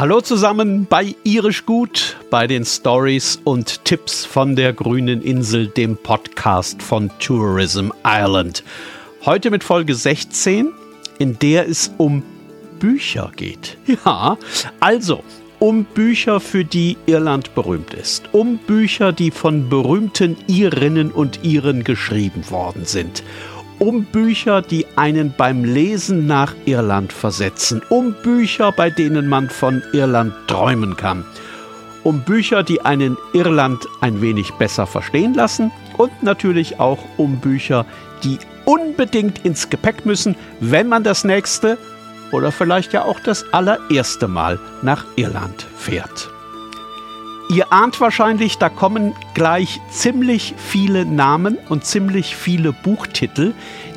Hallo zusammen bei Irisch Gut, bei den Stories und Tipps von der grünen Insel, dem Podcast von Tourism Ireland. Heute mit Folge 16, in der es um Bücher geht. Ja, also um Bücher, für die Irland berühmt ist, um Bücher, die von berühmten Irinnen und Iren geschrieben worden sind, um Bücher, die einen beim Lesen nach Irland versetzen, um Bücher, bei denen man von Irland träumen kann, um Bücher, die einen Irland ein wenig besser verstehen lassen. Und natürlich auch um Bücher, die unbedingt ins Gepäck müssen, wenn man das nächste oder vielleicht ja auch das allererste Mal nach Irland fährt. Ihr ahnt wahrscheinlich, da kommen gleich ziemlich viele Namen und ziemlich viele Buchtitel.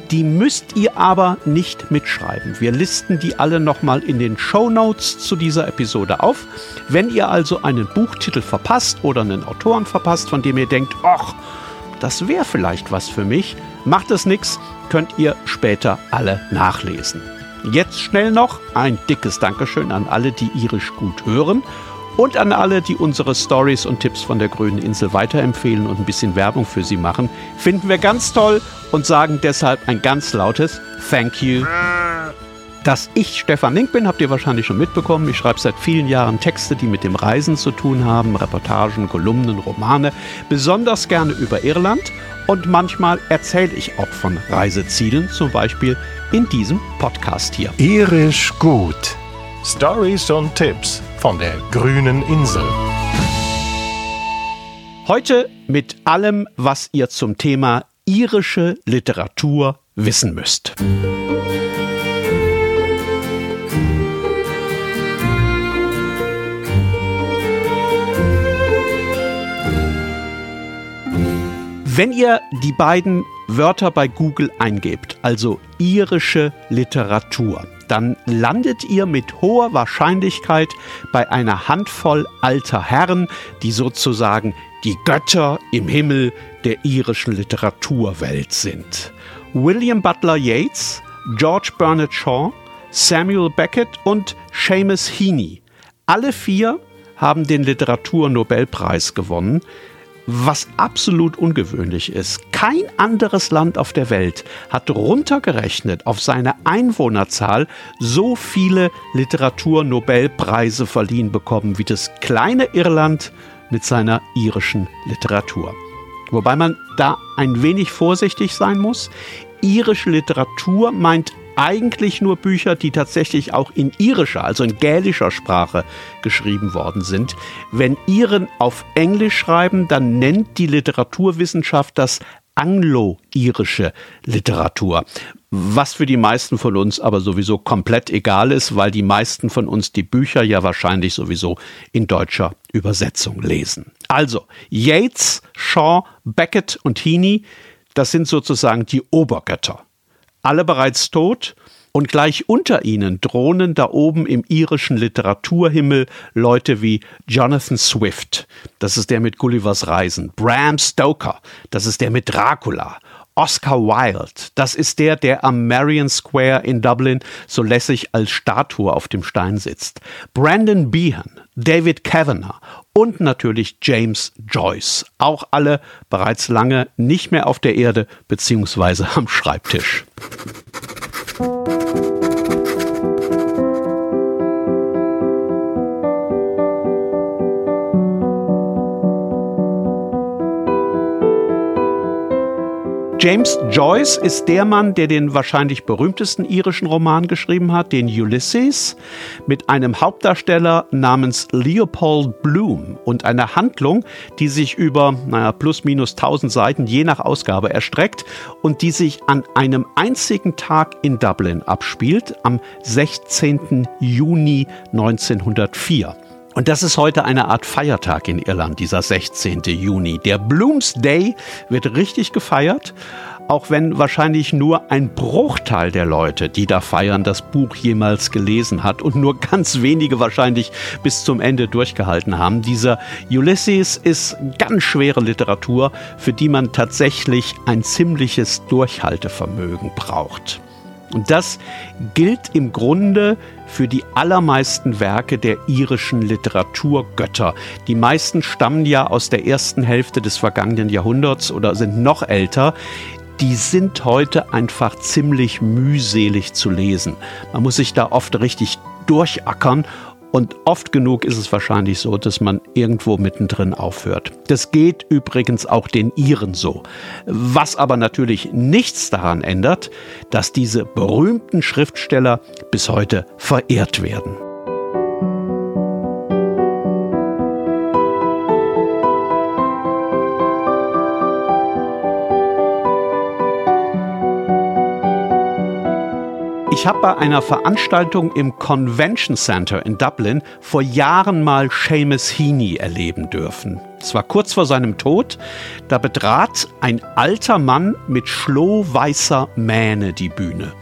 Die müsst ihr aber nicht mitschreiben. Wir listen die alle nochmal in den Show Notes zu dieser Episode auf. Wenn ihr also einen Buchtitel verpasst oder einen Autoren verpasst, von dem ihr denkt, ach, das wäre vielleicht was für mich, macht es nichts, könnt ihr später alle nachlesen. Jetzt schnell noch ein dickes Dankeschön an alle, die irisch gut hören und an alle, die unsere Stories und Tipps von der grünen Insel weiterempfehlen und ein bisschen Werbung für sie machen. Finden wir ganz toll und sagen deshalb ein ganz lautes Thank you. Dass ich Stefan Link bin, habt ihr wahrscheinlich schon mitbekommen. Ich schreibe seit vielen Jahren Texte, die mit dem Reisen zu tun haben, Reportagen, Kolumnen, Romane, besonders gerne über Irland und manchmal erzähle ich auch von Reisezielen, zum Beispiel in diesem Podcast hier. Irisch gut. Stories und Tipps von der grünen Insel. Heute mit allem, was ihr zum Thema irische Literatur wissen müsst. Wenn ihr die beiden Wörter bei Google eingebt, also irische Literatur, dann landet ihr mit hoher Wahrscheinlichkeit bei einer Handvoll alter Herren, die sozusagen die Götter im Himmel der irischen Literaturwelt sind. William Butler Yeats, George Bernard Shaw, Samuel Beckett und Seamus Heaney. Alle vier haben den Literaturnobelpreis gewonnen was absolut ungewöhnlich ist. Kein anderes Land auf der Welt hat runtergerechnet auf seine Einwohnerzahl so viele Literaturnobelpreise verliehen bekommen wie das kleine Irland mit seiner irischen Literatur. Wobei man da ein wenig vorsichtig sein muss. Irische Literatur meint eigentlich nur Bücher, die tatsächlich auch in irischer, also in gälischer Sprache geschrieben worden sind. Wenn Iren auf Englisch schreiben, dann nennt die Literaturwissenschaft das anglo-irische Literatur. Was für die meisten von uns aber sowieso komplett egal ist, weil die meisten von uns die Bücher ja wahrscheinlich sowieso in deutscher Übersetzung lesen. Also Yates, Shaw, Beckett und Heaney, das sind sozusagen die Obergötter alle bereits tot, und gleich unter ihnen drohnen da oben im irischen Literaturhimmel Leute wie Jonathan Swift, das ist der mit Gullivers Reisen, Bram Stoker, das ist der mit Dracula, Oscar Wilde, das ist der, der am Marion Square in Dublin so lässig als Statue auf dem Stein sitzt. Brandon Behan, David Kavanagh und natürlich James Joyce. Auch alle bereits lange nicht mehr auf der Erde bzw. am Schreibtisch. James Joyce ist der Mann, der den wahrscheinlich berühmtesten irischen Roman geschrieben hat, den Ulysses, mit einem Hauptdarsteller namens Leopold Bloom und einer Handlung, die sich über naja, plus minus 1000 Seiten je nach Ausgabe erstreckt und die sich an einem einzigen Tag in Dublin abspielt, am 16. Juni 1904. Und das ist heute eine Art Feiertag in Irland, dieser 16. Juni. Der Bloomsday wird richtig gefeiert, auch wenn wahrscheinlich nur ein Bruchteil der Leute, die da feiern, das Buch jemals gelesen hat und nur ganz wenige wahrscheinlich bis zum Ende durchgehalten haben. Dieser Ulysses ist ganz schwere Literatur, für die man tatsächlich ein ziemliches Durchhaltevermögen braucht. Und das gilt im Grunde für die allermeisten Werke der irischen Literaturgötter. Die meisten stammen ja aus der ersten Hälfte des vergangenen Jahrhunderts oder sind noch älter die sind heute einfach ziemlich mühselig zu lesen. Man muss sich da oft richtig durchackern und oft genug ist es wahrscheinlich so, dass man irgendwo mittendrin aufhört. Das geht übrigens auch den Iren so. Was aber natürlich nichts daran ändert, dass diese berühmten Schriftsteller bis heute verehrt werden. Ich habe bei einer Veranstaltung im Convention Center in Dublin vor Jahren mal Seamus Heaney erleben dürfen. Es war kurz vor seinem Tod. Da betrat ein alter Mann mit schlohweißer Mähne die Bühne.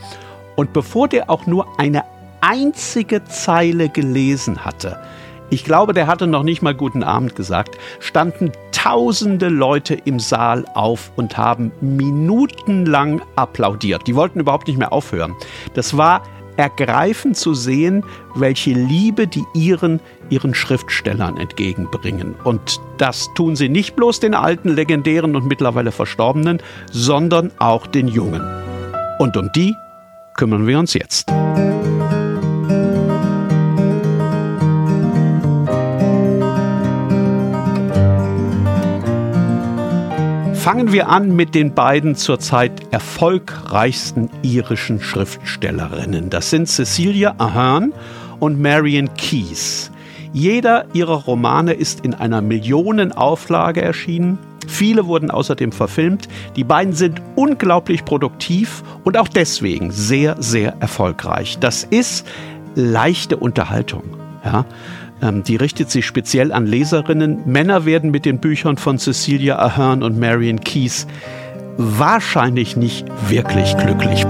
Und bevor der auch nur eine einzige Zeile gelesen hatte, ich glaube, der hatte noch nicht mal guten Abend gesagt, standen tausende Leute im Saal auf und haben minutenlang applaudiert. Die wollten überhaupt nicht mehr aufhören. Das war ergreifend zu sehen, welche Liebe die Iren ihren Schriftstellern entgegenbringen. Und das tun sie nicht bloß den alten, legendären und mittlerweile Verstorbenen, sondern auch den Jungen. Und um die kümmern wir uns jetzt. Fangen wir an mit den beiden zurzeit erfolgreichsten irischen Schriftstellerinnen. Das sind Cecilia Ahern und Marion Keyes. Jeder ihrer Romane ist in einer Millionenauflage erschienen. Viele wurden außerdem verfilmt. Die beiden sind unglaublich produktiv und auch deswegen sehr, sehr erfolgreich. Das ist leichte Unterhaltung. Ja? Ähm, die richtet sich speziell an Leserinnen. Männer werden mit den Büchern von Cecilia Ahern und Marion Keyes wahrscheinlich nicht wirklich glücklich.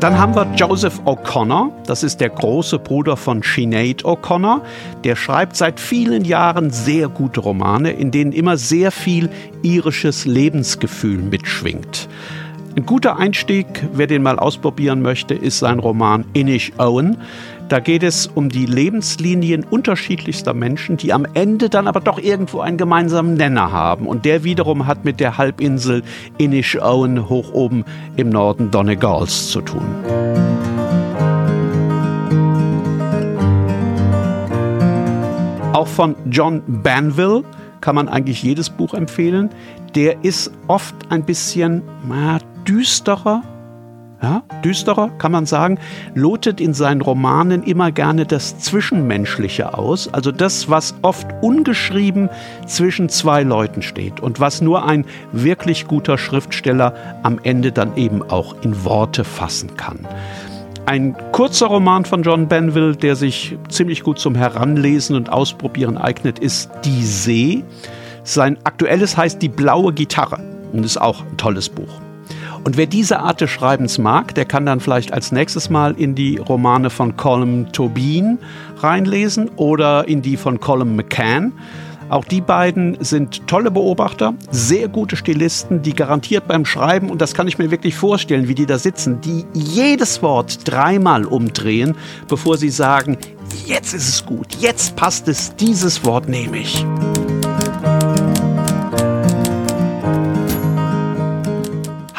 Dann haben wir Joseph O'Connor, das ist der große Bruder von Sinead O'Connor. Der schreibt seit vielen Jahren sehr gute Romane, in denen immer sehr viel irisches Lebensgefühl mitschwingt. Ein guter Einstieg, wer den mal ausprobieren möchte, ist sein Roman Inish Owen. Da geht es um die Lebenslinien unterschiedlichster Menschen, die am Ende dann aber doch irgendwo einen gemeinsamen Nenner haben. Und der wiederum hat mit der Halbinsel Inish Owen hoch oben im Norden Donegals zu tun. Auch von John Banville kann man eigentlich jedes Buch empfehlen. Der ist oft ein bisschen na, düsterer, ja, düsterer kann man sagen, lotet in seinen Romanen immer gerne das Zwischenmenschliche aus, also das, was oft ungeschrieben zwischen zwei Leuten steht und was nur ein wirklich guter Schriftsteller am Ende dann eben auch in Worte fassen kann. Ein kurzer Roman von John Benville, der sich ziemlich gut zum Heranlesen und Ausprobieren eignet, ist Die See. Sein aktuelles heißt Die blaue Gitarre und ist auch ein tolles Buch. Und wer diese Art des Schreibens mag, der kann dann vielleicht als nächstes Mal in die Romane von Colm Tobin reinlesen oder in die von Colm McCann. Auch die beiden sind tolle Beobachter, sehr gute Stilisten, die garantiert beim Schreiben, und das kann ich mir wirklich vorstellen, wie die da sitzen, die jedes Wort dreimal umdrehen, bevor sie sagen, jetzt ist es gut, jetzt passt es, dieses Wort nehme ich.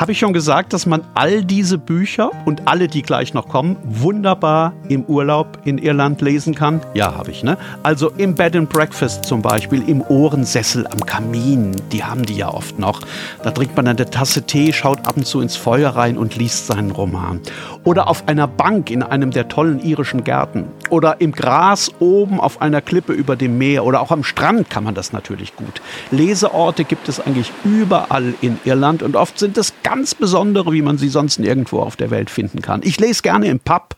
Habe ich schon gesagt, dass man all diese Bücher und alle, die gleich noch kommen, wunderbar im Urlaub in Irland lesen kann? Ja, habe ich, ne? Also im Bed and Breakfast zum Beispiel, im Ohrensessel am Kamin, die haben die ja oft noch. Da trinkt man eine Tasse Tee, schaut ab und zu ins Feuer rein und liest seinen Roman. Oder auf einer Bank in einem der tollen irischen Gärten. Oder im Gras oben auf einer Klippe über dem Meer. Oder auch am Strand kann man das natürlich gut. Leseorte gibt es eigentlich überall in Irland und oft sind es ganz ganz besondere, wie man sie sonst nirgendwo auf der Welt finden kann. Ich lese gerne im Pub.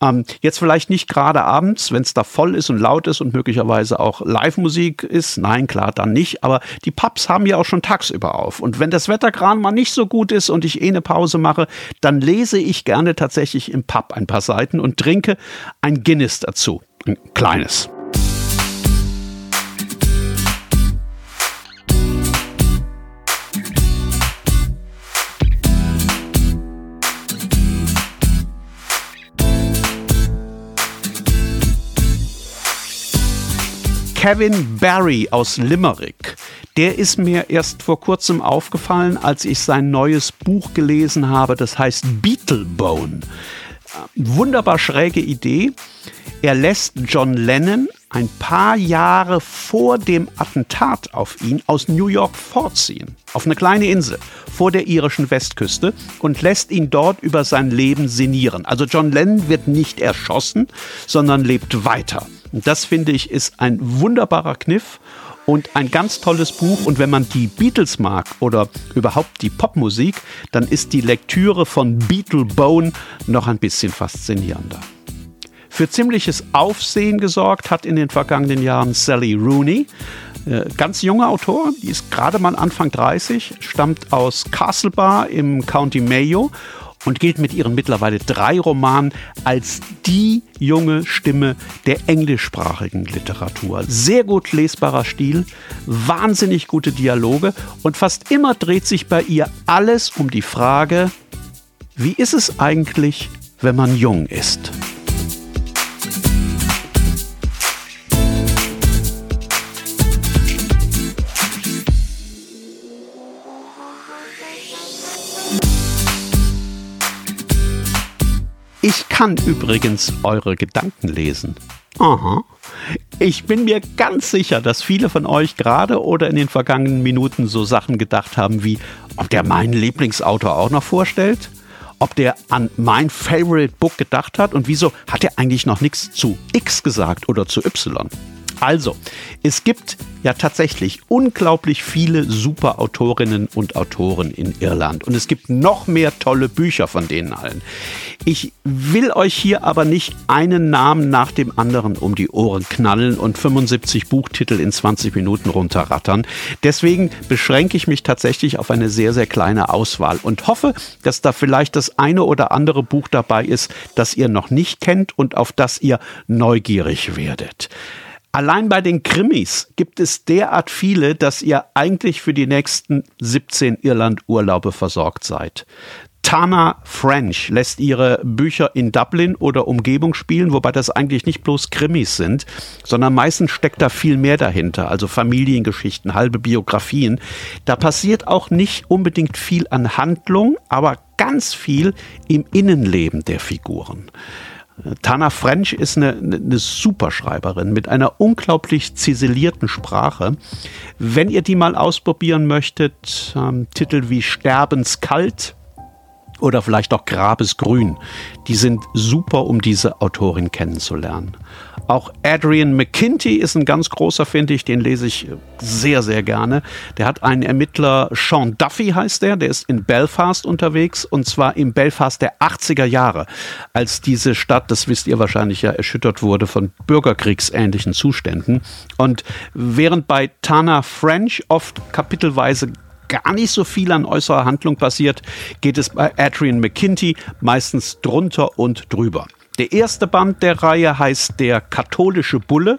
Ähm, jetzt vielleicht nicht gerade abends, wenn es da voll ist und laut ist und möglicherweise auch Live-Musik ist. Nein, klar, dann nicht. Aber die Pubs haben ja auch schon tagsüber auf. Und wenn das Wetter gerade mal nicht so gut ist und ich eh eine Pause mache, dann lese ich gerne tatsächlich im Pub ein paar Seiten und trinke ein Guinness dazu. Ein kleines. Kevin Barry aus Limerick, der ist mir erst vor kurzem aufgefallen, als ich sein neues Buch gelesen habe, das heißt Beetlebone. Wunderbar schräge Idee. Er lässt John Lennon ein paar Jahre vor dem Attentat auf ihn aus New York vorziehen, auf eine kleine Insel vor der irischen Westküste und lässt ihn dort über sein Leben sinnieren. Also John Lennon wird nicht erschossen, sondern lebt weiter. Und das finde ich ist ein wunderbarer Kniff und ein ganz tolles Buch. Und wenn man die Beatles mag oder überhaupt die Popmusik, dann ist die Lektüre von Beetlebone noch ein bisschen faszinierender. Für ziemliches Aufsehen gesorgt hat in den vergangenen Jahren Sally Rooney. Äh, ganz junger Autor, die ist gerade mal Anfang 30, stammt aus Castlebar im County Mayo und gilt mit ihren mittlerweile drei Romanen als die junge Stimme der englischsprachigen Literatur. Sehr gut lesbarer Stil, wahnsinnig gute Dialoge und fast immer dreht sich bei ihr alles um die Frage, wie ist es eigentlich, wenn man jung ist? Kann übrigens eure Gedanken lesen. Aha. Ich bin mir ganz sicher, dass viele von euch gerade oder in den vergangenen Minuten so Sachen gedacht haben wie, ob der meinen Lieblingsautor auch noch vorstellt, ob der an mein Favorite Book gedacht hat und wieso hat er eigentlich noch nichts zu X gesagt oder zu Y. Also, es gibt ja tatsächlich unglaublich viele super Autorinnen und Autoren in Irland und es gibt noch mehr tolle Bücher von denen allen. Ich will euch hier aber nicht einen Namen nach dem anderen um die Ohren knallen und 75 Buchtitel in 20 Minuten runterrattern. Deswegen beschränke ich mich tatsächlich auf eine sehr, sehr kleine Auswahl und hoffe, dass da vielleicht das eine oder andere Buch dabei ist, das ihr noch nicht kennt und auf das ihr neugierig werdet. Allein bei den Krimis gibt es derart viele, dass ihr eigentlich für die nächsten 17 Irland-Urlaube versorgt seid. Tana French lässt ihre Bücher in Dublin oder Umgebung spielen, wobei das eigentlich nicht bloß Krimis sind, sondern meistens steckt da viel mehr dahinter, also Familiengeschichten, halbe Biografien. Da passiert auch nicht unbedingt viel an Handlung, aber ganz viel im Innenleben der Figuren. Tana French ist eine, eine Superschreiberin mit einer unglaublich ziselierten Sprache. Wenn ihr die mal ausprobieren möchtet, ähm, Titel wie Sterbenskalt oder vielleicht auch Grabesgrün, die sind super, um diese Autorin kennenzulernen. Auch Adrian McKinty ist ein ganz großer, finde ich. Den lese ich sehr, sehr gerne. Der hat einen Ermittler, Sean Duffy heißt der. Der ist in Belfast unterwegs und zwar im Belfast der 80er Jahre, als diese Stadt, das wisst ihr wahrscheinlich ja, erschüttert wurde von bürgerkriegsähnlichen Zuständen. Und während bei Tana French oft kapitelweise gar nicht so viel an äußerer Handlung passiert, geht es bei Adrian McKinty meistens drunter und drüber. Der erste Band der Reihe heißt Der katholische Bulle.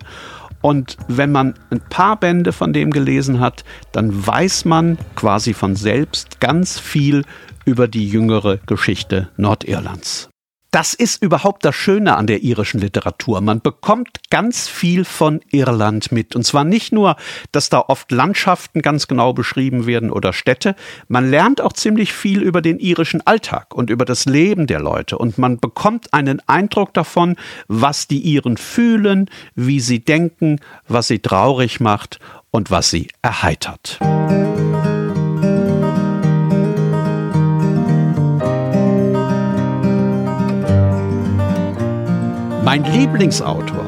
Und wenn man ein paar Bände von dem gelesen hat, dann weiß man quasi von selbst ganz viel über die jüngere Geschichte Nordirlands. Das ist überhaupt das Schöne an der irischen Literatur. Man bekommt ganz viel von Irland mit. Und zwar nicht nur, dass da oft Landschaften ganz genau beschrieben werden oder Städte. Man lernt auch ziemlich viel über den irischen Alltag und über das Leben der Leute. Und man bekommt einen Eindruck davon, was die Iren fühlen, wie sie denken, was sie traurig macht und was sie erheitert. Mein Lieblingsautor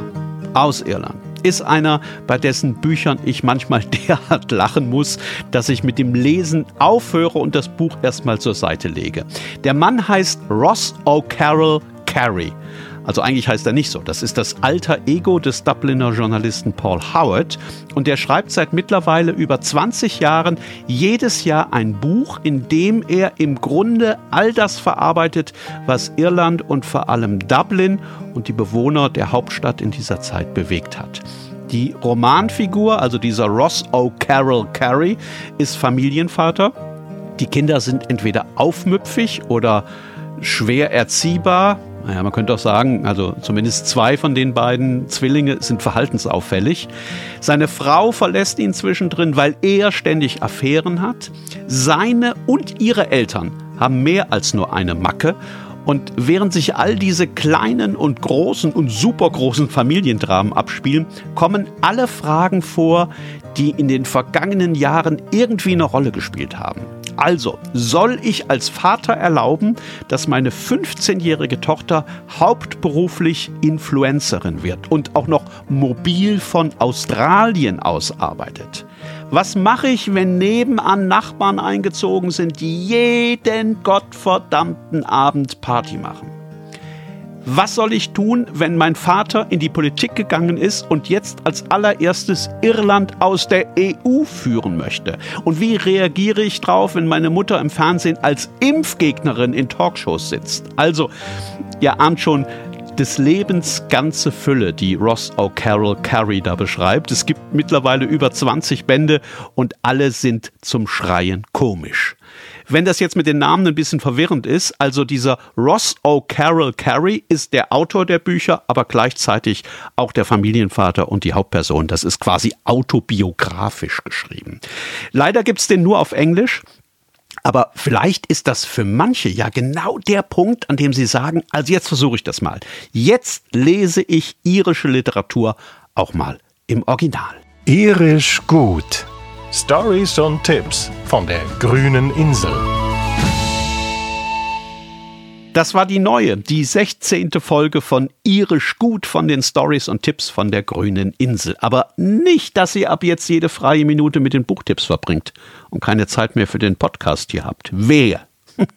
aus Irland ist einer, bei dessen Büchern ich manchmal derart lachen muss, dass ich mit dem Lesen aufhöre und das Buch erstmal zur Seite lege. Der Mann heißt Ross O'Carroll Carey. Also eigentlich heißt er nicht so. Das ist das alter Ego des Dubliner Journalisten Paul Howard. Und der schreibt seit mittlerweile über 20 Jahren jedes Jahr ein Buch, in dem er im Grunde all das verarbeitet, was Irland und vor allem Dublin und die Bewohner der Hauptstadt in dieser Zeit bewegt hat. Die Romanfigur, also dieser Ross O'Carroll Carey, ist Familienvater. Die Kinder sind entweder aufmüpfig oder schwer erziehbar, Naja, man könnte auch sagen, also zumindest zwei von den beiden Zwillinge sind verhaltensauffällig. Seine Frau verlässt ihn zwischendrin, weil er ständig Affären hat. Seine und ihre Eltern haben mehr als nur eine Macke. Und während sich all diese kleinen und großen und supergroßen Familiendramen abspielen, kommen alle Fragen vor, die in den vergangenen Jahren irgendwie eine Rolle gespielt haben. Also, soll ich als Vater erlauben, dass meine 15-jährige Tochter hauptberuflich Influencerin wird und auch noch mobil von Australien aus arbeitet? Was mache ich, wenn nebenan Nachbarn eingezogen sind, die jeden gottverdammten Abend Party machen? Was soll ich tun, wenn mein Vater in die Politik gegangen ist und jetzt als allererstes Irland aus der EU führen möchte? Und wie reagiere ich drauf, wenn meine Mutter im Fernsehen als Impfgegnerin in Talkshows sitzt? Also, ihr ahnt schon, des Lebens ganze Fülle, die Ross O'Carroll Carey da beschreibt. Es gibt mittlerweile über 20 Bände und alle sind zum Schreien komisch. Wenn das jetzt mit den Namen ein bisschen verwirrend ist, also dieser Ross O'Carroll Carey ist der Autor der Bücher, aber gleichzeitig auch der Familienvater und die Hauptperson. Das ist quasi autobiografisch geschrieben. Leider gibt es den nur auf Englisch. Aber vielleicht ist das für manche ja genau der Punkt, an dem sie sagen, also jetzt versuche ich das mal. Jetzt lese ich irische Literatur auch mal im Original. Irisch gut. Stories und Tipps von der grünen Insel. Das war die neue, die 16. Folge von Irisch gut von den Stories und Tipps von der grünen Insel. Aber nicht, dass ihr ab jetzt jede freie Minute mit den Buchtipps verbringt und keine Zeit mehr für den Podcast hier habt. Wer?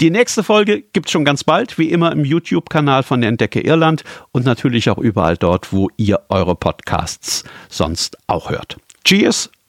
Die nächste Folge gibt's schon ganz bald, wie immer im YouTube-Kanal von der Entdecke Irland und natürlich auch überall dort, wo ihr eure Podcasts sonst auch hört. Cheers